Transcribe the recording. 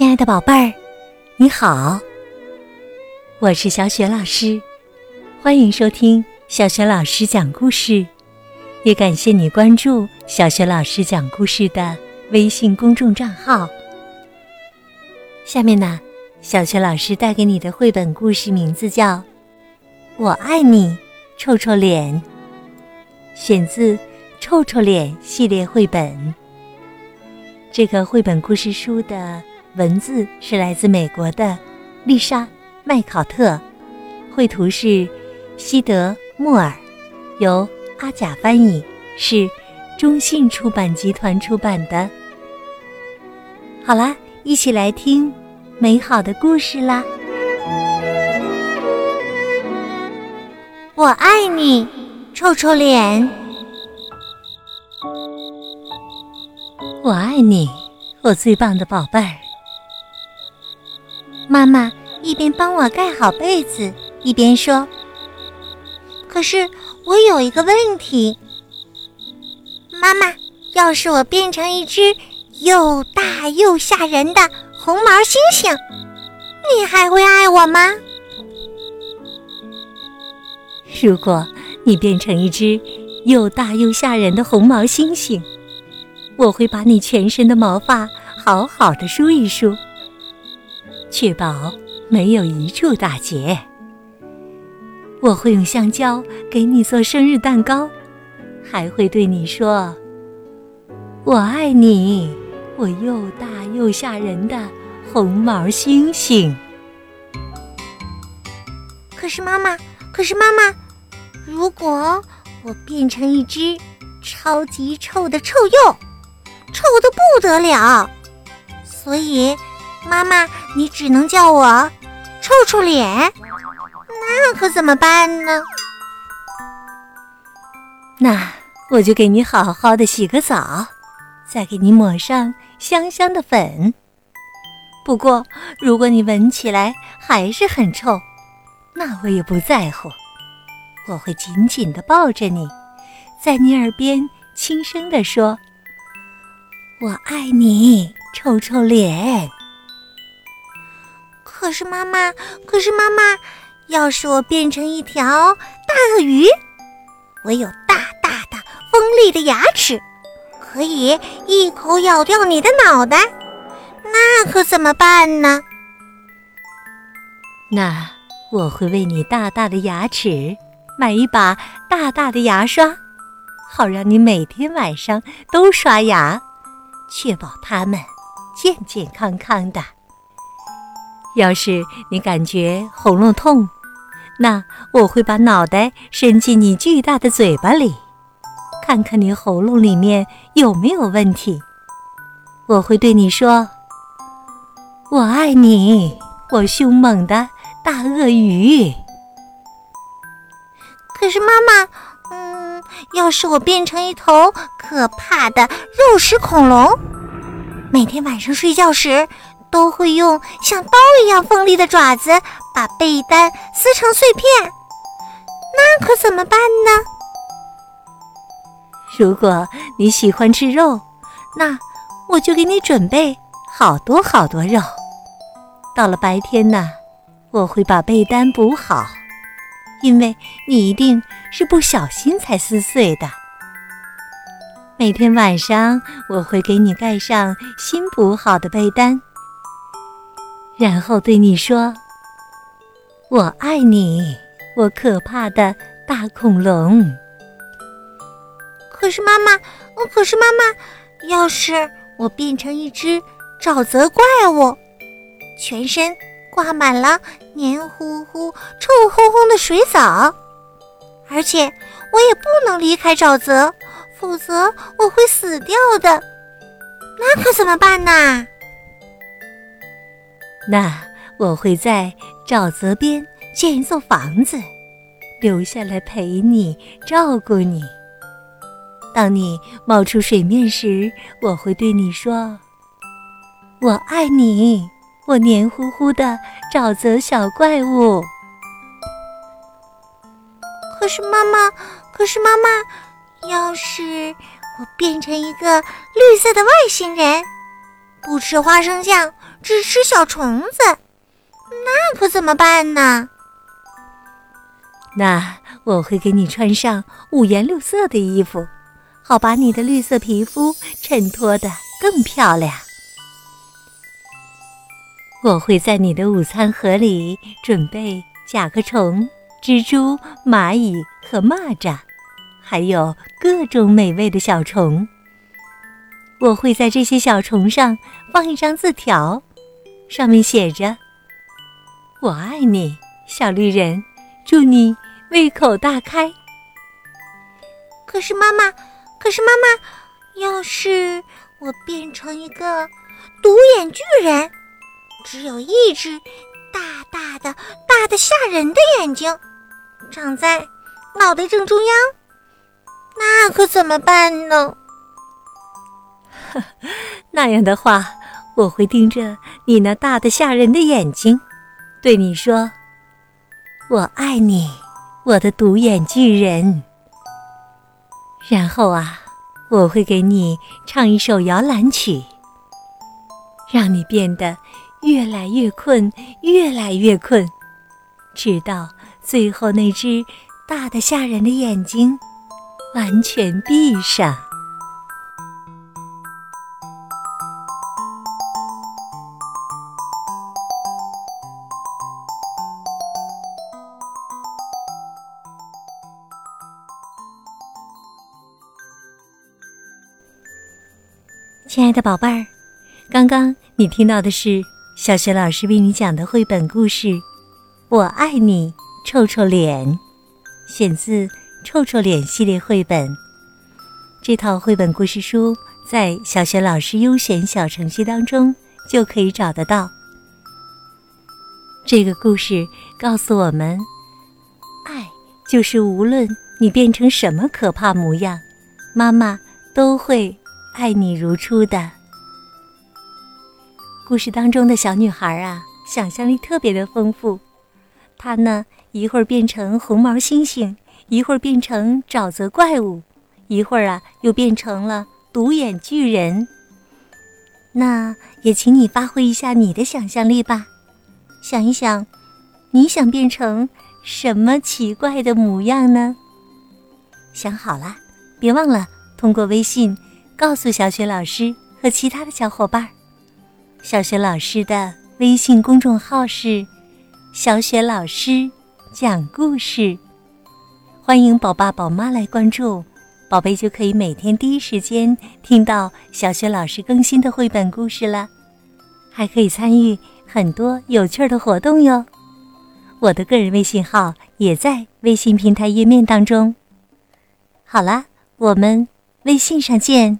亲爱的宝贝儿，你好，我是小雪老师，欢迎收听小雪老师讲故事，也感谢你关注小雪老师讲故事的微信公众账号。下面呢，小雪老师带给你的绘本故事名字叫《我爱你，臭臭脸》，选自《臭臭脸》系列绘本。这个绘本故事书的。文字是来自美国的丽莎·麦考特，绘图是西德·莫尔，由阿甲翻译，是中信出版集团出版的。好啦，一起来听美好的故事啦！我爱你，臭臭脸。我爱你，我最棒的宝贝儿。妈妈一边帮我盖好被子，一边说：“可是我有一个问题，妈妈，要是我变成一只又大又吓人的红毛猩猩，你还会爱我吗？”如果你变成一只又大又吓人的红毛猩猩，我会把你全身的毛发好好的梳一梳。确保没有一处打结。我会用香蕉给你做生日蛋糕，还会对你说：“我爱你，我又大又吓人的红毛猩猩。”可是妈妈，可是妈妈，如果我变成一只超级臭的臭鼬，臭的不得了，所以。妈妈，你只能叫我臭臭脸，那可怎么办呢？那我就给你好好的洗个澡，再给你抹上香香的粉。不过，如果你闻起来还是很臭，那我也不在乎，我会紧紧的抱着你，在你耳边轻声的说：“我爱你，臭臭脸。”可是妈妈，可是妈妈，要是我变成一条大鳄鱼，我有大大的锋利的牙齿，可以一口咬掉你的脑袋，那可怎么办呢？那我会为你大大的牙齿买一把大大的牙刷，好让你每天晚上都刷牙，确保它们健健康康的。要是你感觉喉咙痛，那我会把脑袋伸进你巨大的嘴巴里，看看你喉咙里面有没有问题。我会对你说：“我爱你，我凶猛的大鳄鱼。”可是妈妈，嗯，要是我变成一头可怕的肉食恐龙，每天晚上睡觉时。都会用像刀一样锋利的爪子把被单撕成碎片，那可怎么办呢？如果你喜欢吃肉，那我就给你准备好多好多肉。到了白天呢，我会把被单补好，因为你一定是不小心才撕碎的。每天晚上，我会给你盖上新补好的被单。然后对你说：“我爱你，我可怕的大恐龙。”可是妈妈，我可是妈妈，要是我变成一只沼泽怪物，全身挂满了黏糊糊、臭烘烘的水藻，而且我也不能离开沼泽，否则我会死掉的，那可怎么办呢？那我会在沼泽边建一座房子，留下来陪你、照顾你。当你冒出水面时，我会对你说：“我爱你，我黏糊糊的沼泽小怪物。”可是妈妈，可是妈妈，要是我变成一个绿色的外星人，不吃花生酱。只吃小虫子，那可怎么办呢？那我会给你穿上五颜六色的衣服，好把你的绿色皮肤衬托得更漂亮。我会在你的午餐盒里准备甲壳虫、蜘蛛、蚂蚁和蚂蚱，还有各种美味的小虫。我会在这些小虫上放一张字条，上面写着：“我爱你，小绿人，祝你胃口大开。”可是妈妈，可是妈妈，要是我变成一个独眼巨人？只有一只大大的、大的吓人的眼睛，长在脑袋正中央，那可怎么办呢？那样的话，我会盯着你那大的吓人的眼睛，对你说：“我爱你，我的独眼巨人。”然后啊，我会给你唱一首摇篮曲，让你变得。越来越困，越来越困，直到最后那只大的吓人的眼睛完全闭上。亲爱的宝贝儿，刚刚你听到的是。小雪老师为你讲的绘本故事《我爱你，臭臭脸》，选自《臭臭脸》系列绘本。这套绘本故事书在小雪老师优选小程序当中就可以找得到。这个故事告诉我们，爱就是无论你变成什么可怕模样，妈妈都会爱你如初的。故事当中的小女孩啊，想象力特别的丰富。她呢，一会儿变成红毛猩猩，一会儿变成沼泽怪物，一会儿啊，又变成了独眼巨人。那也请你发挥一下你的想象力吧，想一想，你想变成什么奇怪的模样呢？想好了，别忘了通过微信告诉小雪老师和其他的小伙伴。小雪老师的微信公众号是“小雪老师讲故事”，欢迎宝爸宝妈来关注，宝贝就可以每天第一时间听到小雪老师更新的绘本故事了，还可以参与很多有趣的活动哟。我的个人微信号也在微信平台页面当中。好啦，我们微信上见。